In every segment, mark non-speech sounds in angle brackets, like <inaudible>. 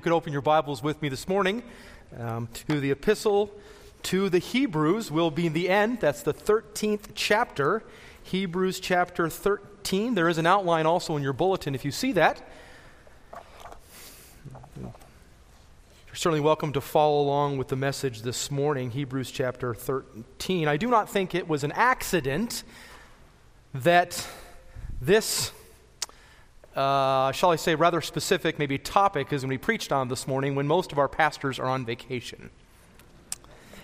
You could open your Bibles with me this morning um, to the epistle to the Hebrews. Will be the end. That's the 13th chapter. Hebrews chapter 13. There is an outline also in your bulletin if you see that. You're certainly welcome to follow along with the message this morning, Hebrews chapter 13. I do not think it was an accident that this uh, shall I say, rather specific, maybe topic is when we preached on this morning when most of our pastors are on vacation.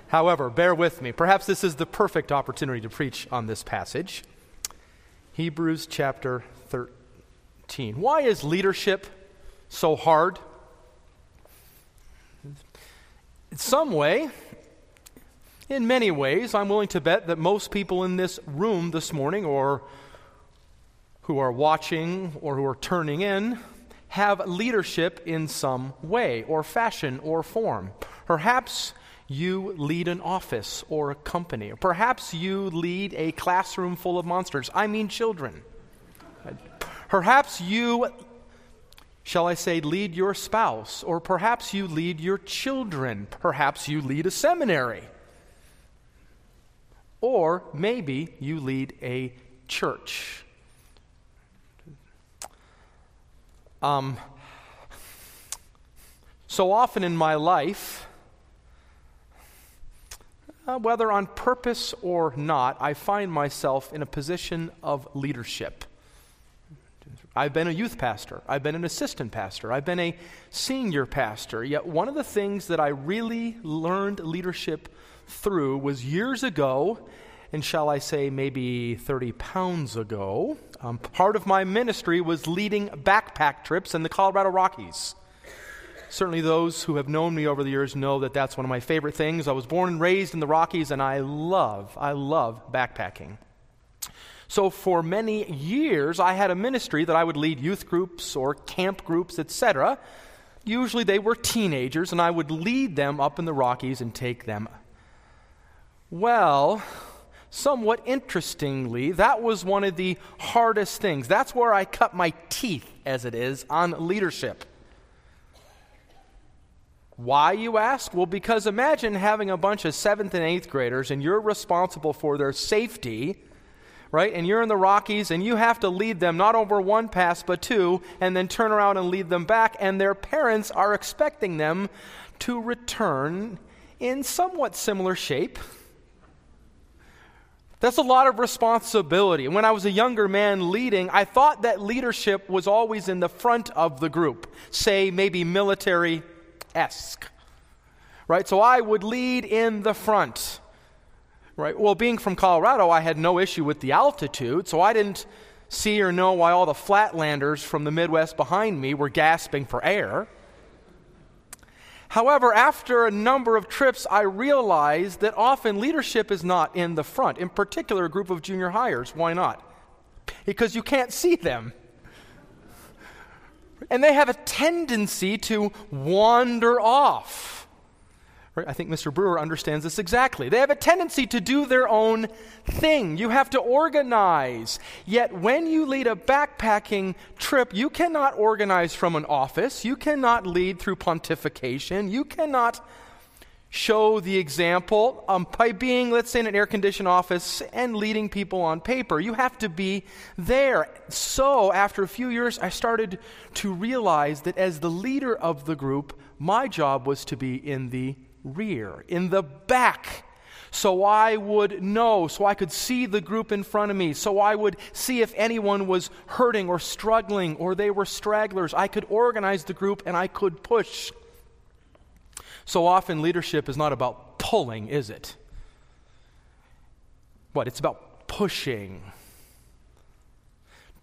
However, bear with me. Perhaps this is the perfect opportunity to preach on this passage. Hebrews chapter 13. Why is leadership so hard? In some way, in many ways, I'm willing to bet that most people in this room this morning or who are watching or who are turning in have leadership in some way or fashion or form. Perhaps you lead an office or a company. Perhaps you lead a classroom full of monsters. I mean, children. Perhaps you, shall I say, lead your spouse, or perhaps you lead your children. Perhaps you lead a seminary. Or maybe you lead a church. Um, so often in my life, uh, whether on purpose or not, I find myself in a position of leadership. I've been a youth pastor. I've been an assistant pastor. I've been a senior pastor. Yet, one of the things that I really learned leadership through was years ago, and shall I say, maybe 30 pounds ago. Um, part of my ministry was leading backpack trips in the Colorado Rockies. Certainly, those who have known me over the years know that that's one of my favorite things. I was born and raised in the Rockies, and I love, I love backpacking. So, for many years, I had a ministry that I would lead youth groups or camp groups, etc. Usually, they were teenagers, and I would lead them up in the Rockies and take them. Well, somewhat interestingly, that was one of the hardest things. That's where I cut my teeth, as it is, on leadership. Why, you ask? Well, because imagine having a bunch of seventh and eighth graders and you're responsible for their safety, right? And you're in the Rockies and you have to lead them not over one pass but two and then turn around and lead them back, and their parents are expecting them to return in somewhat similar shape that's a lot of responsibility. When I was a younger man leading, I thought that leadership was always in the front of the group, say maybe military esque. Right? So I would lead in the front. Right? Well, being from Colorado, I had no issue with the altitude, so I didn't see or know why all the flatlanders from the Midwest behind me were gasping for air. However, after a number of trips, I realized that often leadership is not in the front, in particular, a group of junior hires. Why not? Because you can't see them. And they have a tendency to wander off. Right? I think Mr. Brewer understands this exactly. They have a tendency to do their own thing. You have to organize. Yet, when you lead a backpacking trip, you cannot organize from an office. You cannot lead through pontification. You cannot show the example um, by being, let's say, in an air conditioned office and leading people on paper. You have to be there. So, after a few years, I started to realize that as the leader of the group, my job was to be in the rear, in the back, so I would know, so I could see the group in front of me, so I would see if anyone was hurting or struggling or they were stragglers. I could organize the group and I could push. So often, leadership is not about pulling, is it? What? It's about pushing.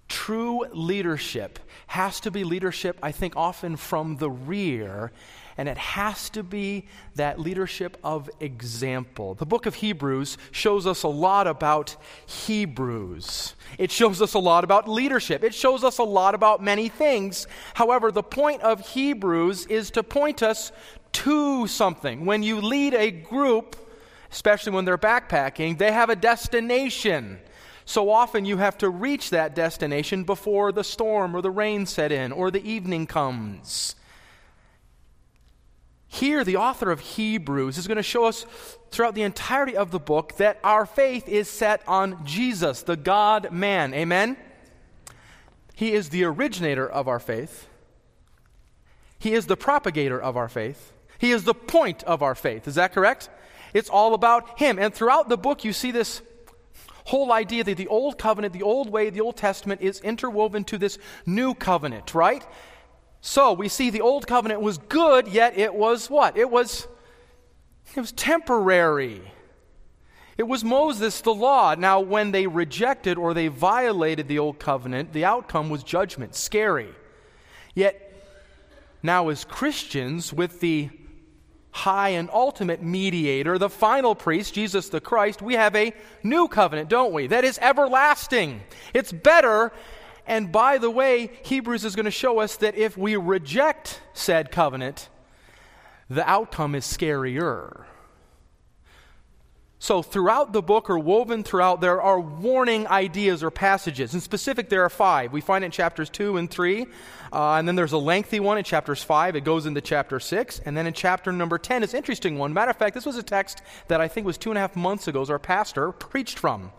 True leadership has to be leadership, I think, often from the rear and it has to be that leadership of example. The book of Hebrews shows us a lot about Hebrews. It shows us a lot about leadership. It shows us a lot about many things. However, the point of Hebrews is to point us to something. When you lead a group, especially when they're backpacking, they have a destination. So often you have to reach that destination before the storm or the rain set in or the evening comes. Here, the author of Hebrews is going to show us throughout the entirety of the book that our faith is set on Jesus, the God man. Amen? He is the originator of our faith, He is the propagator of our faith, He is the point of our faith. Is that correct? It's all about Him. And throughout the book, you see this whole idea that the old covenant, the old way, the Old Testament is interwoven to this new covenant, right? So we see the old covenant was good, yet it was what? It was it was temporary. It was Moses, the law. Now, when they rejected or they violated the old covenant, the outcome was judgment. Scary. Yet, now as Christians, with the high and ultimate mediator, the final priest, Jesus the Christ, we have a new covenant, don't we? That is everlasting. It's better and by the way, Hebrews is going to show us that if we reject said covenant, the outcome is scarier. So, throughout the book, or woven throughout, there are warning ideas or passages. In specific, there are five. We find it in chapters 2 and 3. Uh, and then there's a lengthy one in chapters 5. It goes into chapter 6. And then in chapter number 10, it's an interesting one. Matter of fact, this was a text that I think was two and a half months ago, as our pastor preached from.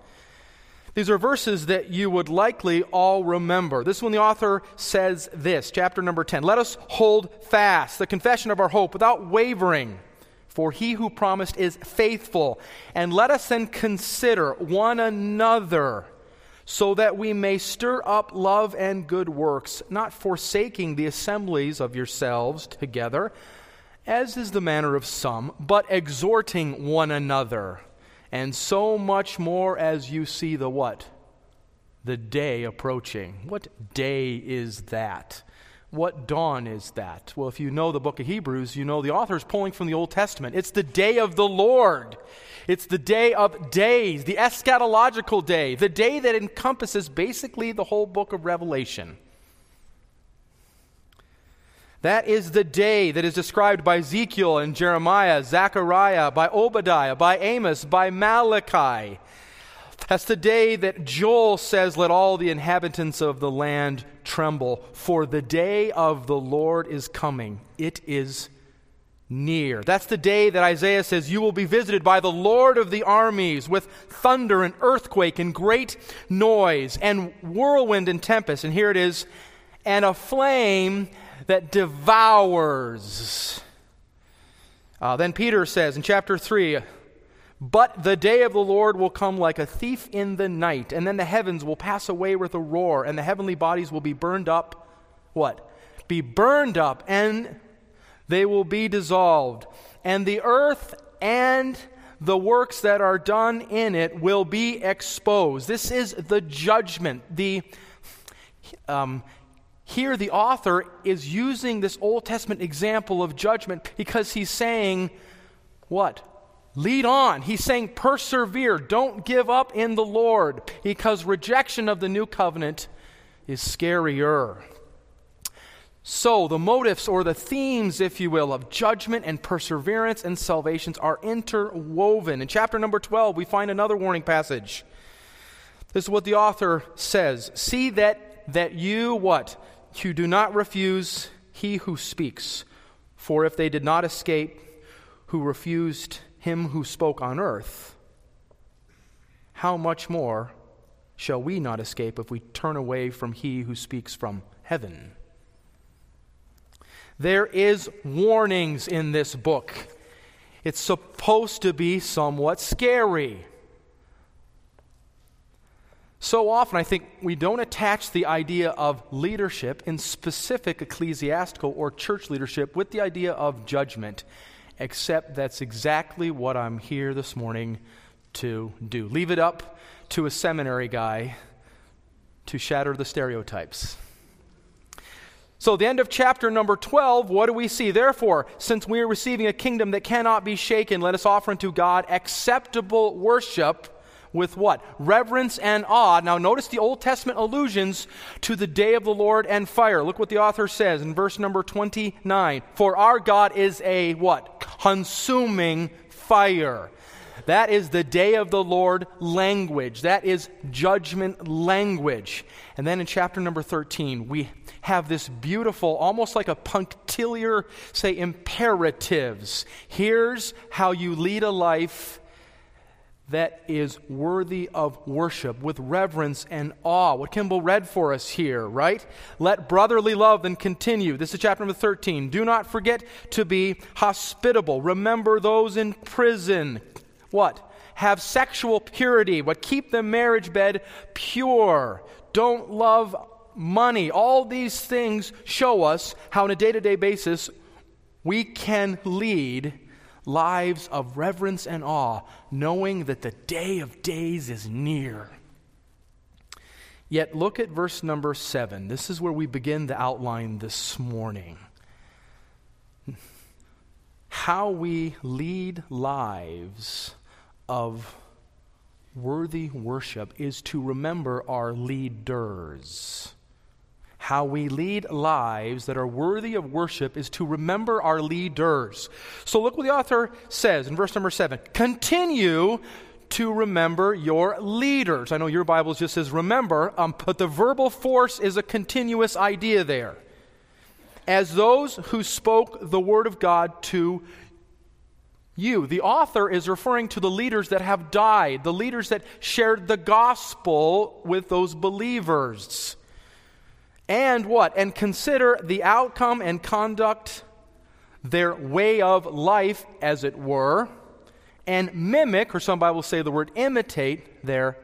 These are verses that you would likely all remember. This one, the author says this, chapter number 10 Let us hold fast the confession of our hope without wavering, for he who promised is faithful. And let us then consider one another so that we may stir up love and good works, not forsaking the assemblies of yourselves together, as is the manner of some, but exhorting one another and so much more as you see the what? The day approaching. What day is that? What dawn is that? Well, if you know the book of Hebrews, you know the author is pulling from the Old Testament. It's the day of the Lord. It's the day of days, the eschatological day, the day that encompasses basically the whole book of Revelation. That is the day that is described by Ezekiel and Jeremiah, Zechariah, by Obadiah, by Amos, by Malachi. That's the day that Joel says, Let all the inhabitants of the land tremble, for the day of the Lord is coming. It is near. That's the day that Isaiah says, You will be visited by the Lord of the armies with thunder and earthquake and great noise and whirlwind and tempest. And here it is, and a flame that devours. Uh, then Peter says in chapter 3 But the day of the Lord will come like a thief in the night, and then the heavens will pass away with a roar, and the heavenly bodies will be burned up. What? Be burned up, and they will be dissolved. And the earth and the works that are done in it will be exposed. This is the judgment, the um, here, the author is using this Old Testament example of judgment because he's saying, What? Lead on. He's saying, Persevere. Don't give up in the Lord because rejection of the new covenant is scarier. So, the motives or the themes, if you will, of judgment and perseverance and salvations are interwoven. In chapter number 12, we find another warning passage. This is what the author says See that, that you, what? You do not refuse he who speaks, for if they did not escape who refused him who spoke on earth, how much more shall we not escape if we turn away from he who speaks from heaven? There is warnings in this book. It's supposed to be somewhat scary. So often, I think we don't attach the idea of leadership in specific ecclesiastical or church leadership with the idea of judgment, except that's exactly what I'm here this morning to do. Leave it up to a seminary guy to shatter the stereotypes. So, the end of chapter number 12, what do we see? Therefore, since we are receiving a kingdom that cannot be shaken, let us offer unto God acceptable worship with what? Reverence and awe. Now, notice the Old Testament allusions to the day of the Lord and fire. Look what the author says in verse number 29. For our God is a what? Consuming fire. That is the day of the Lord language. That is judgment language. And then in chapter number 13, we have this beautiful, almost like a punctiliar, say, imperatives. Here's how you lead a life that is worthy of worship with reverence and awe. What Kimball read for us here, right? Let brotherly love then continue. This is chapter number 13. Do not forget to be hospitable. Remember those in prison. What? Have sexual purity. What? Keep the marriage bed pure. Don't love money. All these things show us how, on a day to day basis, we can lead lives of reverence and awe, knowing that the day of days is near. Yet look at verse number seven. This is where we begin the outline this morning. How we lead lives of worthy worship is to remember our leaders. How we lead lives that are worthy of worship is to remember our leaders. So look what the author says in verse number seven. Continue to remember your leaders. I know your Bible just says remember, um, but the verbal force is a continuous idea there. As those who spoke the word of God to you. The author is referring to the leaders that have died, the leaders that shared the gospel with those believers. And what? And consider the outcome and conduct, their way of life, as it were, and mimic, or some Bibles say the word imitate, their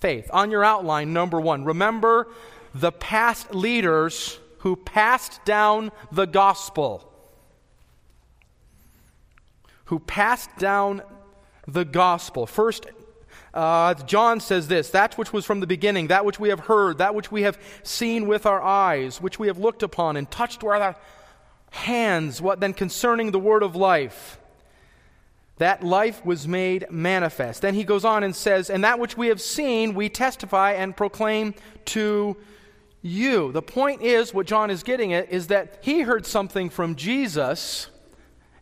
faith. On your outline, number one, remember the past leaders who passed down the gospel. Who passed down the gospel. First, uh, John says this that which was from the beginning, that which we have heard, that which we have seen with our eyes, which we have looked upon and touched with our hands, what then concerning the word of life? That life was made manifest. Then he goes on and says, And that which we have seen, we testify and proclaim to you. The point is, what John is getting at is that he heard something from Jesus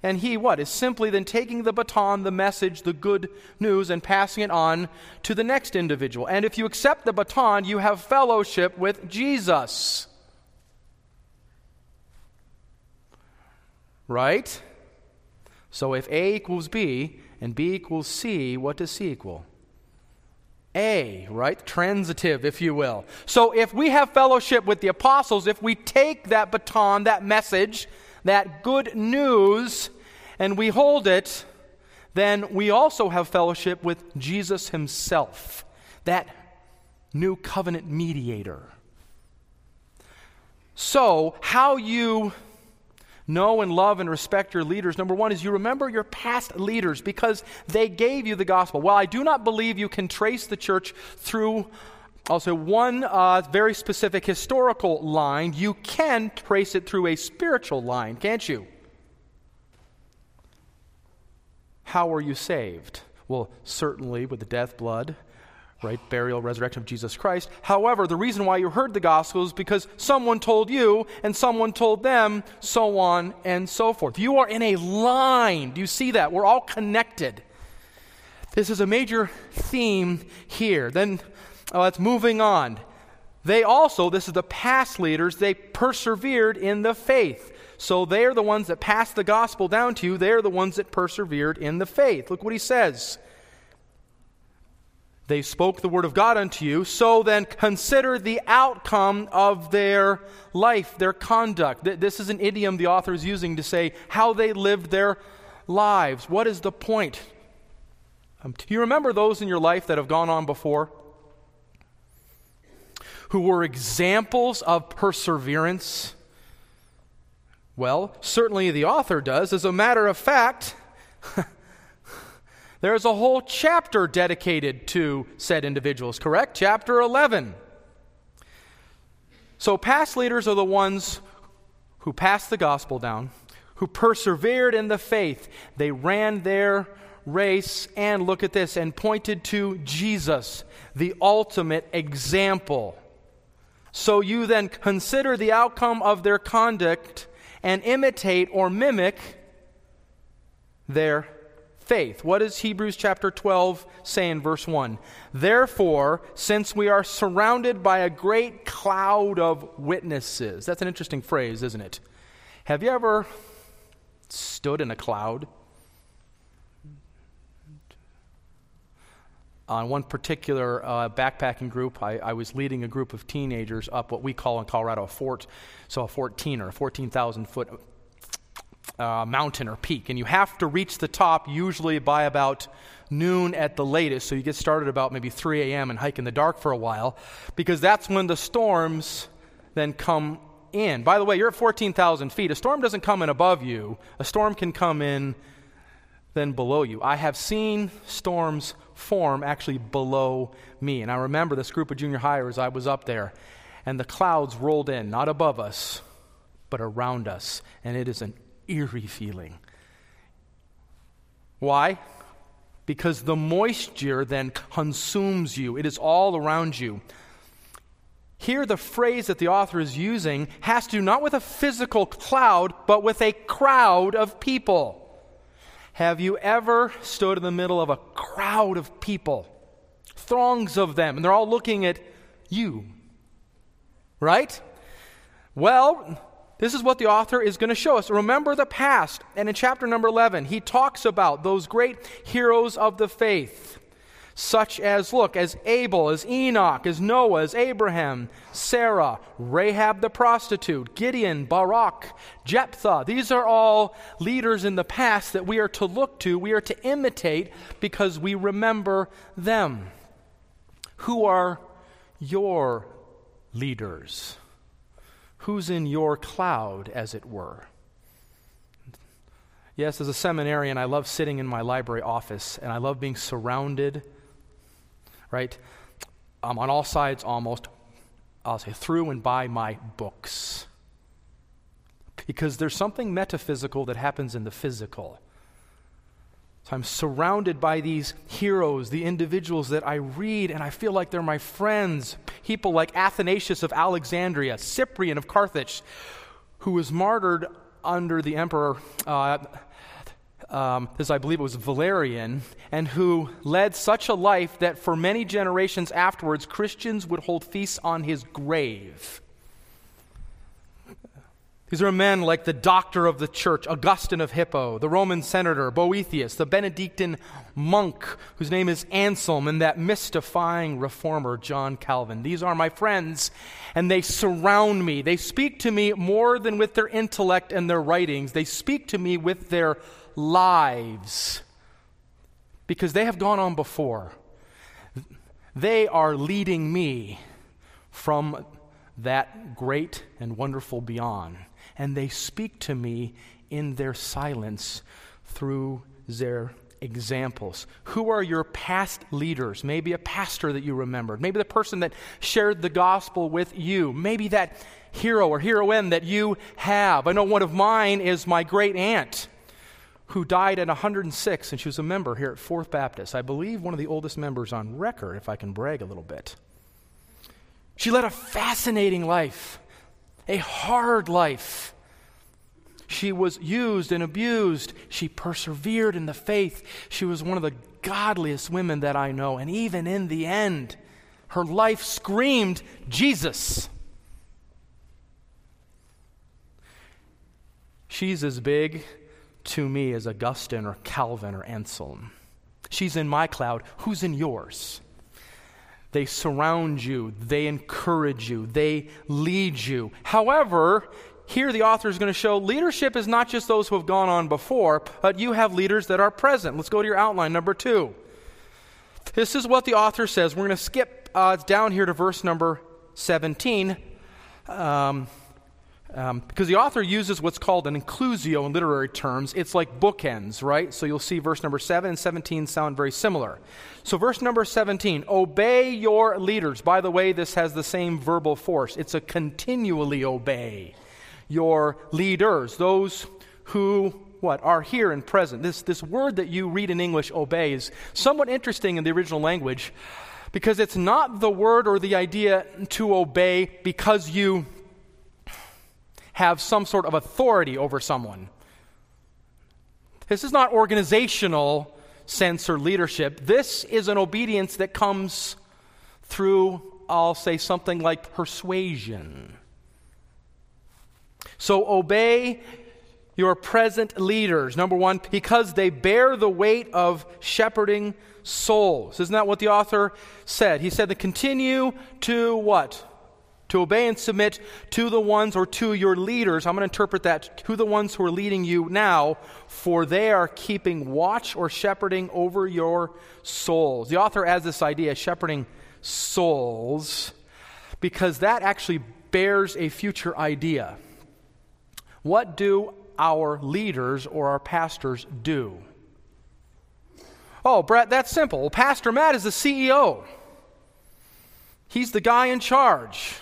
and he, what, is simply then taking the baton, the message, the good news, and passing it on to the next individual. And if you accept the baton, you have fellowship with Jesus. Right? So if A equals B and B equals C, what does C equal? A, right? Transitive, if you will. So if we have fellowship with the apostles, if we take that baton, that message, that good news, and we hold it, then we also have fellowship with Jesus himself, that new covenant mediator. So, how you know and love and respect your leaders, number one, is you remember your past leaders because they gave you the gospel. While I do not believe you can trace the church through also, one uh, very specific historical line, you can trace it through a spiritual line, can't you? How were you saved? Well, certainly with the death, blood, right? Burial, resurrection of Jesus Christ. However, the reason why you heard the gospel is because someone told you and someone told them, so on and so forth. You are in a line. Do you see that? We're all connected. This is a major theme here. Then Oh, let's moving on. They also, this is the past leaders, they persevered in the faith. So they're the ones that passed the gospel down to you. They're the ones that persevered in the faith. Look what he says. They spoke the word of God unto you. So then consider the outcome of their life, their conduct. This is an idiom the author is using to say how they lived their lives. What is the point? Um, do you remember those in your life that have gone on before? Who were examples of perseverance? Well, certainly the author does. As a matter of fact, <laughs> there's a whole chapter dedicated to said individuals, correct? Chapter 11. So, past leaders are the ones who passed the gospel down, who persevered in the faith. They ran their race and look at this and pointed to Jesus, the ultimate example. So you then consider the outcome of their conduct and imitate or mimic their faith. What does Hebrews chapter 12 say in verse 1? Therefore, since we are surrounded by a great cloud of witnesses. That's an interesting phrase, isn't it? Have you ever stood in a cloud? On one particular uh, backpacking group, I, I, was leading a group of teenagers up what we call in Colorado a fort, so a 14 or a 14,000 foot uh, mountain or peak. And you have to reach the top usually by about noon at the latest. So you get started about maybe 3 a.m. and hike in the dark for a while because that's when the storms then come in. By the way, you're at 14,000 feet. A storm doesn't come in above you, a storm can come in then below you. I have seen storms form actually below me. And I remember this group of junior hires, I was up there, and the clouds rolled in, not above us, but around us. And it is an eerie feeling. Why? Because the moisture then consumes you, it is all around you. Here, the phrase that the author is using has to do not with a physical cloud, but with a crowd of people. Have you ever stood in the middle of a crowd of people? Throngs of them, and they're all looking at you. Right? Well, this is what the author is going to show us. Remember the past. And in chapter number 11, he talks about those great heroes of the faith, such as, look, as Abel, as Enoch, as Noah, as Abraham, Sarah, Rahab the prostitute, Gideon, Barak, Jephthah. These are all leaders in the past that we are to look to, we are to imitate because we remember them. Who are your leaders? who's in your cloud, as it were. Yes, as a seminarian, I love sitting in my library office and I love being surrounded, right? Um, on all sides almost, I'll say through and by my books. Because there's something metaphysical that happens in the physical. So I'm surrounded by these heroes, the individuals that I read, and I feel like they're my friends. People like Athanasius of Alexandria, Cyprian of Carthage, who was martyred under the emperor, uh, um, as I believe it was Valerian, and who led such a life that for many generations afterwards, Christians would hold feasts on his grave. These are men like the doctor of the church, Augustine of Hippo, the Roman senator, Boethius, the Benedictine monk whose name is Anselm, and that mystifying reformer, John Calvin. These are my friends, and they surround me. They speak to me more than with their intellect and their writings, they speak to me with their lives because they have gone on before. They are leading me from that great and wonderful beyond and they speak to me in their silence through their examples. Who are your past leaders? Maybe a pastor that you remembered, maybe the person that shared the gospel with you, maybe that hero or heroine that you have. I know one of mine is my great aunt who died at 106, and she was a member here at Fourth Baptist. I believe one of the oldest members on record, if I can brag a little bit. She led a fascinating life a hard life. She was used and abused. She persevered in the faith. She was one of the godliest women that I know. And even in the end, her life screamed Jesus. She's as big to me as Augustine or Calvin or Anselm. She's in my cloud. Who's in yours? They surround you, they encourage you, they lead you. However, here the author is going to show leadership is not just those who have gone on before, but you have leaders that are present. Let's go to your outline, number two. This is what the author says. We're going to skip uh, down here to verse number 17. Um, um, because the author uses what's called an inclusio in literary terms. It's like bookends, right? So you'll see verse number 7 and 17 sound very similar. So, verse number 17 obey your leaders. By the way, this has the same verbal force. It's a continually obey your leaders, those who what are here and present. This, this word that you read in English, obey, is somewhat interesting in the original language because it's not the word or the idea to obey because you have some sort of authority over someone. This is not organizational sense or leadership. This is an obedience that comes through, I'll say, something like persuasion. So obey your present leaders. Number one, because they bear the weight of shepherding souls. Isn't that what the author said? He said to continue to what? To obey and submit to the ones or to your leaders. I'm going to interpret that to the ones who are leading you now, for they are keeping watch or shepherding over your souls. The author adds this idea, shepherding souls, because that actually bears a future idea. What do our leaders or our pastors do? Oh, Brett, that's simple. Pastor Matt is the CEO. He's the guy in charge.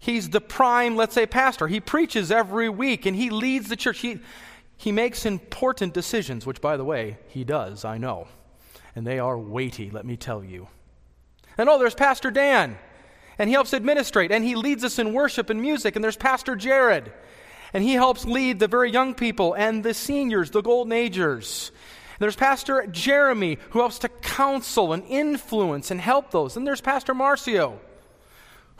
He's the prime, let's say, pastor. He preaches every week and he leads the church. He, he makes important decisions, which, by the way, he does, I know. And they are weighty, let me tell you. And oh, there's Pastor Dan, and he helps administrate, and he leads us in worship and music. And there's Pastor Jared, and he helps lead the very young people and the seniors, the golden agers. There's Pastor Jeremy, who helps to counsel and influence and help those. And there's Pastor Marcio,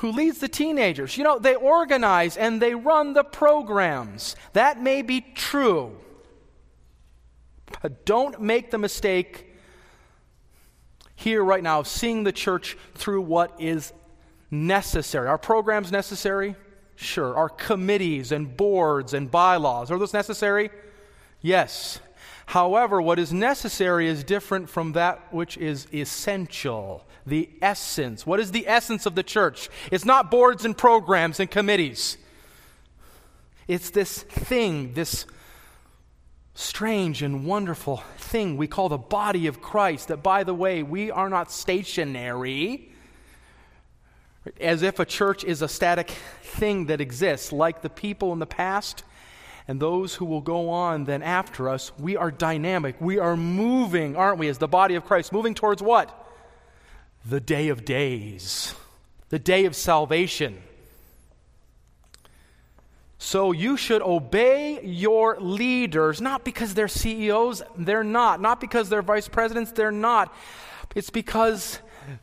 who leads the teenagers. You know, they organize and they run the programs. That may be true. But don't make the mistake here right now of seeing the church through what is necessary. Are programs necessary? Sure. Are committees and boards and bylaws, are those necessary? Yes. However, what is necessary is different from that which is essential. The essence. What is the essence of the church? It's not boards and programs and committees. It's this thing, this strange and wonderful thing we call the body of Christ. That, by the way, we are not stationary as if a church is a static thing that exists, like the people in the past and those who will go on then after us. We are dynamic. We are moving, aren't we, as the body of Christ? Moving towards what? The day of days, the day of salvation. So you should obey your leaders, not because they're CEOs, they're not. Not because they're vice presidents, they're not. It's because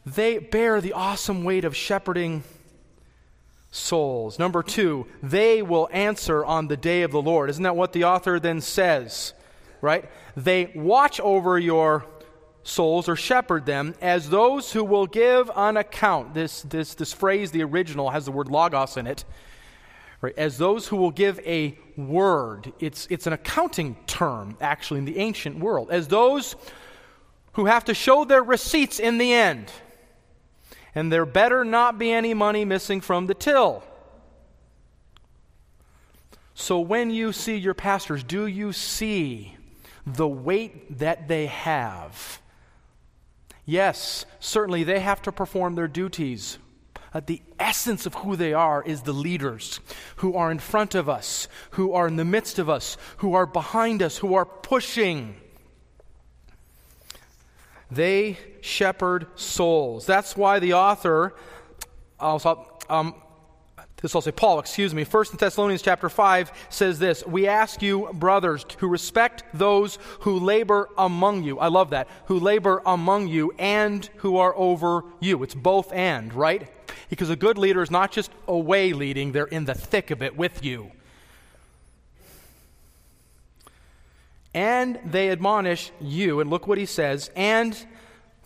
they bear the awesome weight of shepherding souls. Number two, they will answer on the day of the Lord. Isn't that what the author then says? Right? They watch over your souls or shepherd them as those who will give an account. This, this, this phrase, the original, has the word logos in it. Right? As those who will give a word. It's, it's an accounting term, actually, in the ancient world. As those who have to show their receipts in the end. And there better not be any money missing from the till. So when you see your pastors, do you see the weight that they have? Yes, certainly they have to perform their duties. The essence of who they are is the leaders who are in front of us, who are in the midst of us, who are behind us, who are pushing. They shepherd souls. That's why the author, um, this I'll say Paul, excuse me, First Thessalonians chapter 5 says this We ask you, brothers, to respect those who labor among you. I love that. Who labor among you and who are over you. It's both and, right? Because a good leader is not just away leading, they're in the thick of it with you. and they admonish you. And look what he says, and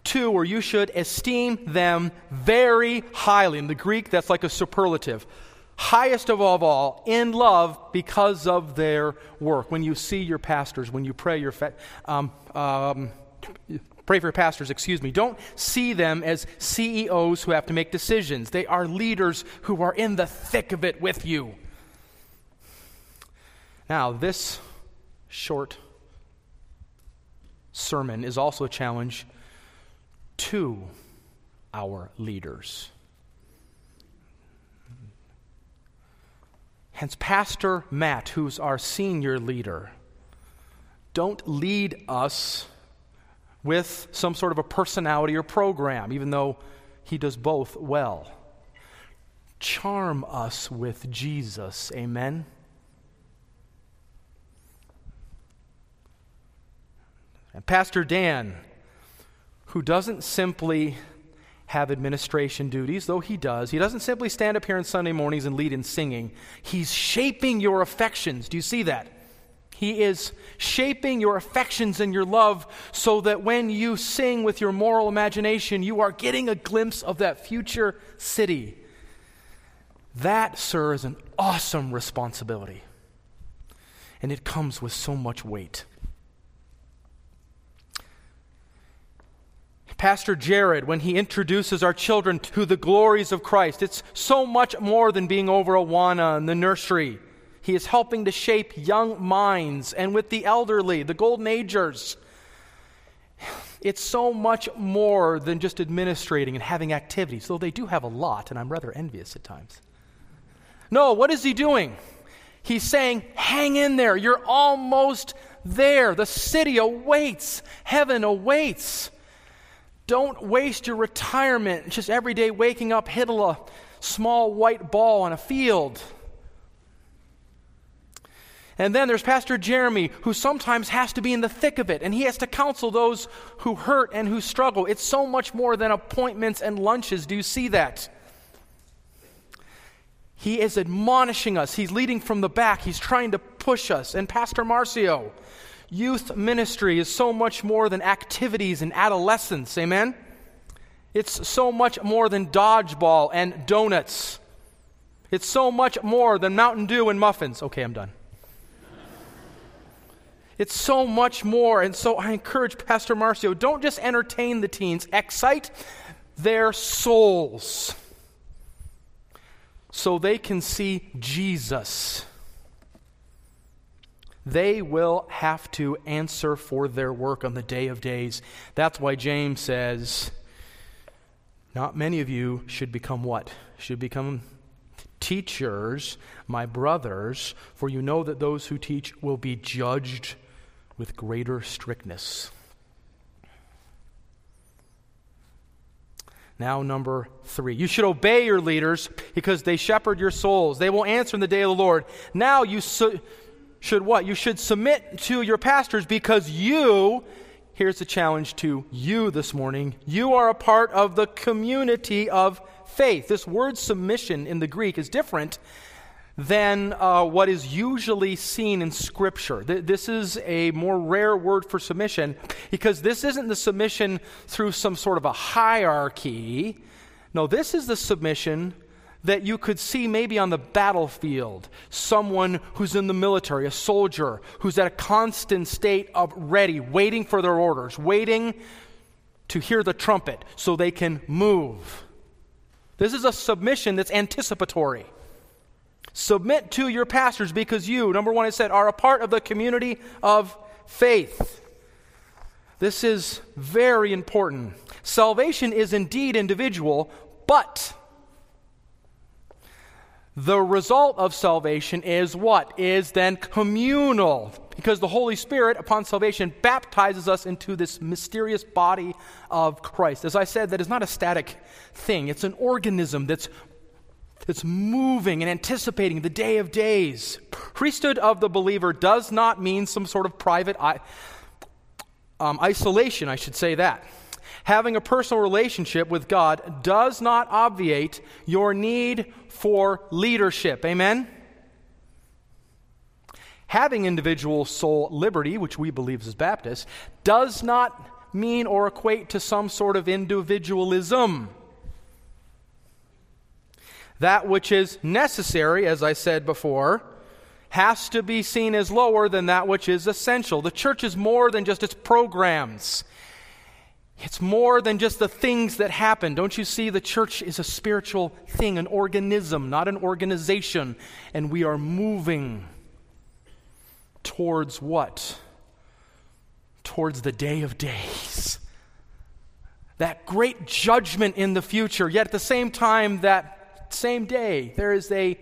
two, or you should esteem them very highly. In the Greek, that's like a superlative. Highest of all, in love because of their work. When you see your pastors, when you pray your fa- um, um, pray for your pastors, excuse me, don't see them as CEOs who have to make decisions. They are leaders who are in the thick of it with you. Now, this short sermon is also a challenge to our leaders. Hence, Pastor Matt, who's our senior leader, don't lead us with some sort of a personality or program, even though he does both well. Charm us with Jesus. Amen. And Pastor Dan, who doesn't simply have administration duties, though he does. He doesn't simply stand up here on Sunday mornings and lead in singing. He's shaping your affections. Do you see that? He is shaping your affections and your love so that when you sing with your moral imagination, you are getting a glimpse of that future city. That, sir, is an awesome responsibility. And it comes with so much weight. Pastor Jared, when he introduces our children to the glories of Christ, it's so much more than being over Awana in the nursery. He is helping to shape young minds, and with the elderly, the golden agers. It's so much more than just administrating and having activities, though they do have a lot, and I'm rather envious at times. No, what is he doing? He's saying, hang in there. You're almost there. The city awaits, heaven awaits. Don't waste your retirement just every day waking up, hitting a small white ball on a field. And then there's Pastor Jeremy, who sometimes has to be in the thick of it, and he has to counsel those who hurt and who struggle. It's so much more than appointments and lunches. Do you see that? He is admonishing us. He's leading from the back. He's trying to push us. And Pastor Marcio, youth ministry is so much more than activities and adolescence. Amen? It's so much more than dodgeball and donuts. It's so much more than Mountain Dew and muffins. Okay, I'm done. It's so much more. And so I encourage Pastor Marcio don't just entertain the teens, excite their souls so they can see Jesus they will have to answer for their work on the day of days. That's why James says, Not many of you should become what? Should become teachers, my brothers, for you know that those who teach will be judged with greater strictness. Now, number three. You should obey your leaders because they shepherd your souls. They will answer in the day of the Lord. Now, you. Su- should what? You should submit to your pastors because you, here's the challenge to you this morning, you are a part of the community of faith. This word submission in the Greek is different than uh, what is usually seen in Scripture. Th- this is a more rare word for submission because this isn't the submission through some sort of a hierarchy. No, this is the submission that you could see maybe on the battlefield someone who's in the military, a soldier, who's at a constant state of ready, waiting for their orders, waiting to hear the trumpet so they can move. This is a submission that's anticipatory. Submit to your pastors because you, number one, I said, are a part of the community of faith. This is very important. Salvation is indeed individual, but the result of salvation is what? Is then communal. Because the Holy Spirit, upon salvation, baptizes us into this mysterious body of Christ. As I said, that is not a static thing, it's an organism that's, that's moving and anticipating the day of days. Priesthood of the believer does not mean some sort of private um, isolation, I should say that having a personal relationship with God does not obviate your need for leadership. Amen? Having individual soul liberty, which we believe as Baptists, does not mean or equate to some sort of individualism. That which is necessary, as I said before, has to be seen as lower than that which is essential. The church is more than just its programs. It's more than just the things that happen. Don't you see? The church is a spiritual thing, an organism, not an organization. And we are moving towards what? Towards the day of days. That great judgment in the future. Yet at the same time, that same day, there is a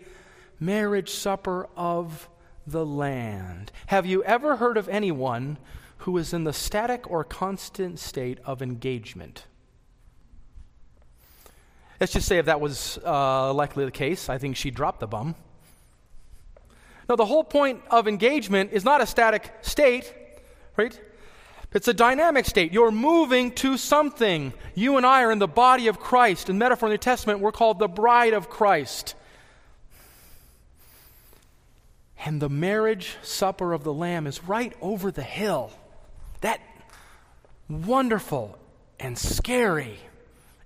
marriage supper of the Lamb. Have you ever heard of anyone who is in the static or constant state of engagement. Let's just say if that was uh, likely the case, I think she dropped the bum. Now, the whole point of engagement is not a static state, right? It's a dynamic state. You're moving to something. You and I are in the body of Christ. In metaphor in the New Testament, we're called the bride of Christ. And the marriage supper of the Lamb is right over the hill. That wonderful and scary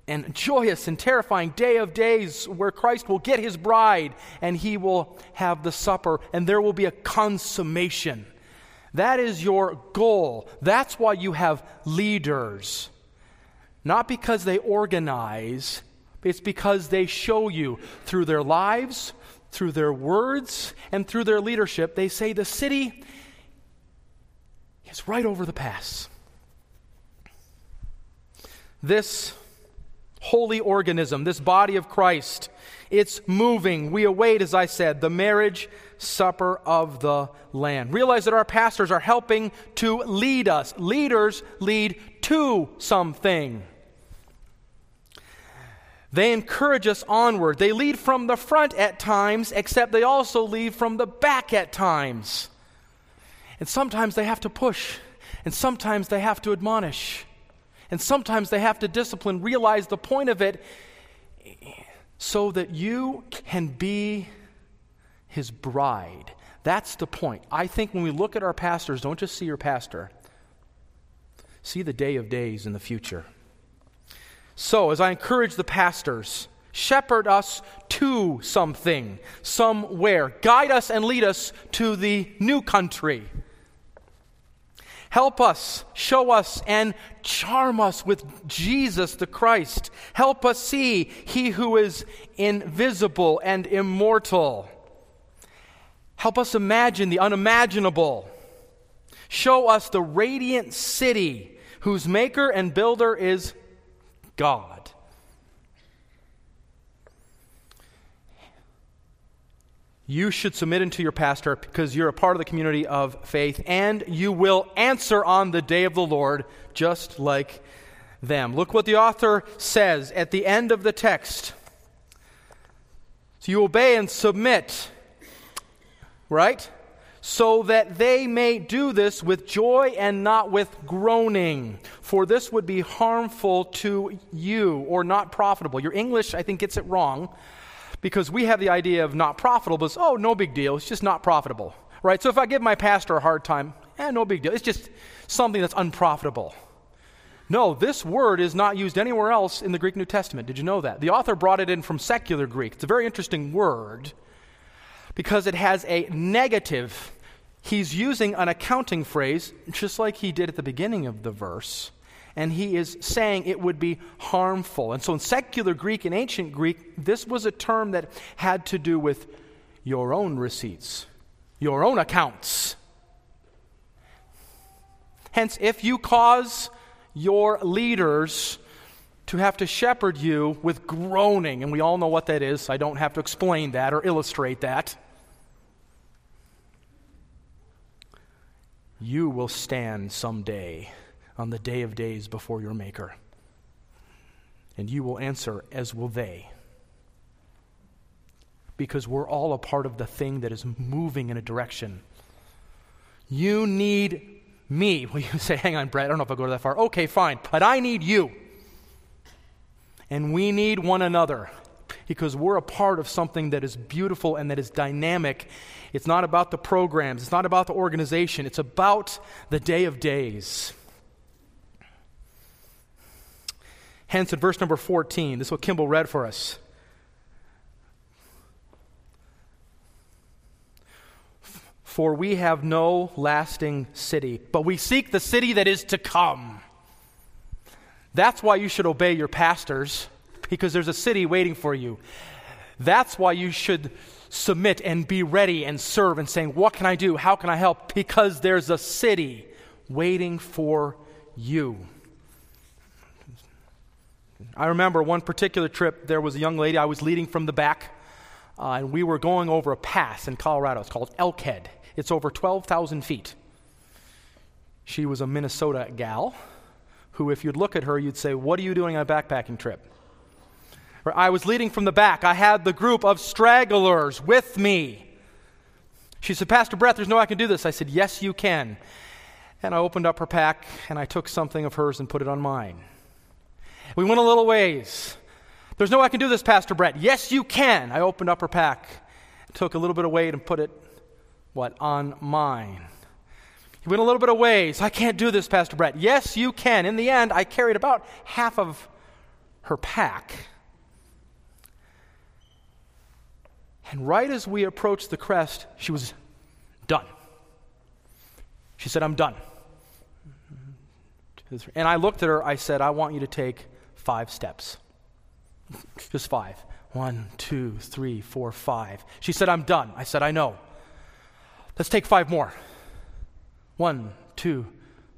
and joyous and terrifying day of days where Christ will get his bride and he will have the supper and there will be a consummation. That is your goal. That's why you have leaders. Not because they organize, it's because they show you through their lives, through their words, and through their leadership. They say the city is right over the pass. This holy organism, this body of Christ, it's moving. We await, as I said, the marriage supper of the Lamb. Realize that our pastors are helping to lead us. Leaders lead to something. They encourage us onward. They lead from the front at times, except they also lead from the back at times. And sometimes they have to push, and sometimes they have to admonish, and sometimes they have to discipline. Realize the point of it so that you can be his bride. That's the point. I think when we look at our pastors, don't just see your pastor, see the day of days in the future. So, as I encourage the pastors, shepherd us to something, somewhere. Guide us and lead us to the new country. Help us, show us, and charm us with Jesus the Christ. Help us see He who is invisible and immortal. Help us imagine the unimaginable. Show us the radiant city whose maker and builder is God. You should submit unto your pastor because you're a part of the community of faith and you will answer on the day of the Lord just like them. Look what the author says at the end of the text. So you obey and submit right? So that they may do this with joy and not with groaning, for this would be harmful to you or not profitable. Your English, I think, gets it wrong because we have the idea of not profitable as, oh, no big deal, it's just not profitable, right? So if I give my pastor a hard time, eh, no big deal, it's just something that's unprofitable. No, this word is not used anywhere else in the Greek New Testament. Did you know that? The author brought it in from secular Greek. It's a very interesting word because it has a negative. He's using an accounting phrase, just like he did at the beginning of the verse, and he is saying it would be harmful. And so in secular Greek and ancient Greek, this was a term that had to do with your own receipts, your own accounts. Hence, if you cause your leaders to have to shepherd you with groaning, and we all know what that is. I don't have to explain that or illustrate that. you will stand someday on the day of days before your Maker. And you will answer, as will they. Because we're all a part of the thing that is moving in a direction. You need me. <laughs> Well, you say, hang on, Brett, I don't know if I'll go that far. Okay, fine. But I need you. And we need one another because we're a part of something that is beautiful and that is dynamic. It's not about the programs, it's not about the organization, it's about the day of days. Hence, in verse number 14, this is what Kimball read for us. For we have no lasting city, but we seek the city that is to come. That's why you should obey your pastors because there's a city waiting for you. That's why you should submit and be ready and serve and saying, What can I do? How can I help? Because there's a city waiting for you. I remember one particular trip, there was a young lady I was leading from the back, uh, and we were going over a pass in Colorado. It's called Elkhead, it's over 12,000 feet. She was a Minnesota gal who, if you'd look at her, you'd say, What are you doing on a backpacking trip? I was leading from the back. I had the group of stragglers with me. She said, Pastor Brett, there's no way I can do this. I said, Yes, you can. And I opened up her pack and I took something of hers and put it on mine. We went a little ways. There's no way I can do this, Pastor Brett. Yes, you can. I opened up her pack, took a little bit of weight and put it, what, on mine. He went a little bit of ways. I can't do this, Pastor Brett. Yes, you can. In the end, I carried about half of her pack. And right as we approached the crest, she was done. She said, I'm done. And I looked at her, I said, I want you to take five steps. Just five. One, two, three, four, five. She said, I'm done. I said, I know. Let's take five more. One, two,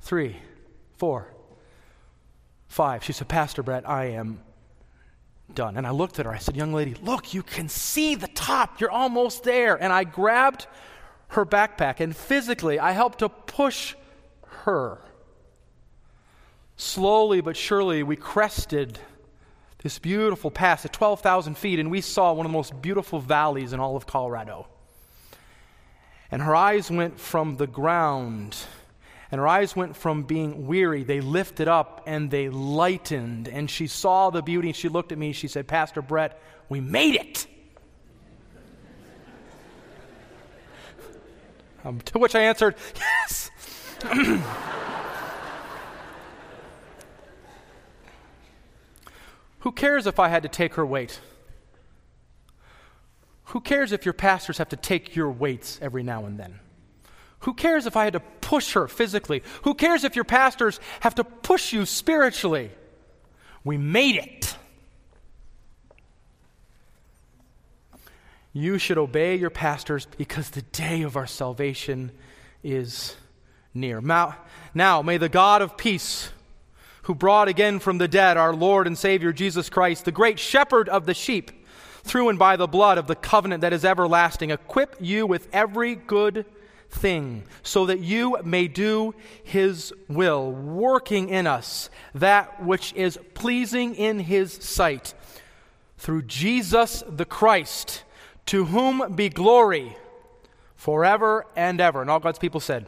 three, four, five. She said, Pastor Brett, I am done. And I looked at her. I said, Young lady, look, you can see the top. You're almost there. And I grabbed her backpack and physically I helped to push her. Slowly but surely, we crested this beautiful pass at 12,000 feet, and we saw one of the most beautiful valleys in all of Colorado. And her eyes went from the ground, and her eyes went from being weary, they lifted up and they lightened. And she saw the beauty, she looked at me, she said, Pastor Brett, we made it. <laughs> um, to which I answered, Yes. <clears throat> Who cares if I had to take her weight? Who cares if your pastors have to take your weights every now and then? Who cares if I had to push her physically? Who cares if your pastors have to push you spiritually? We made it. You should obey your pastors because the day of our salvation is near. Now, now may the God of peace who brought again from the dead our Lord and Savior Jesus Christ, the great shepherd of the sheep, through and by the blood of the covenant that is everlasting, equip you with every good thing, so that you may do his will, working in us that which is pleasing in his sight. Through Jesus the Christ, to whom be glory forever and ever. And all God's people said,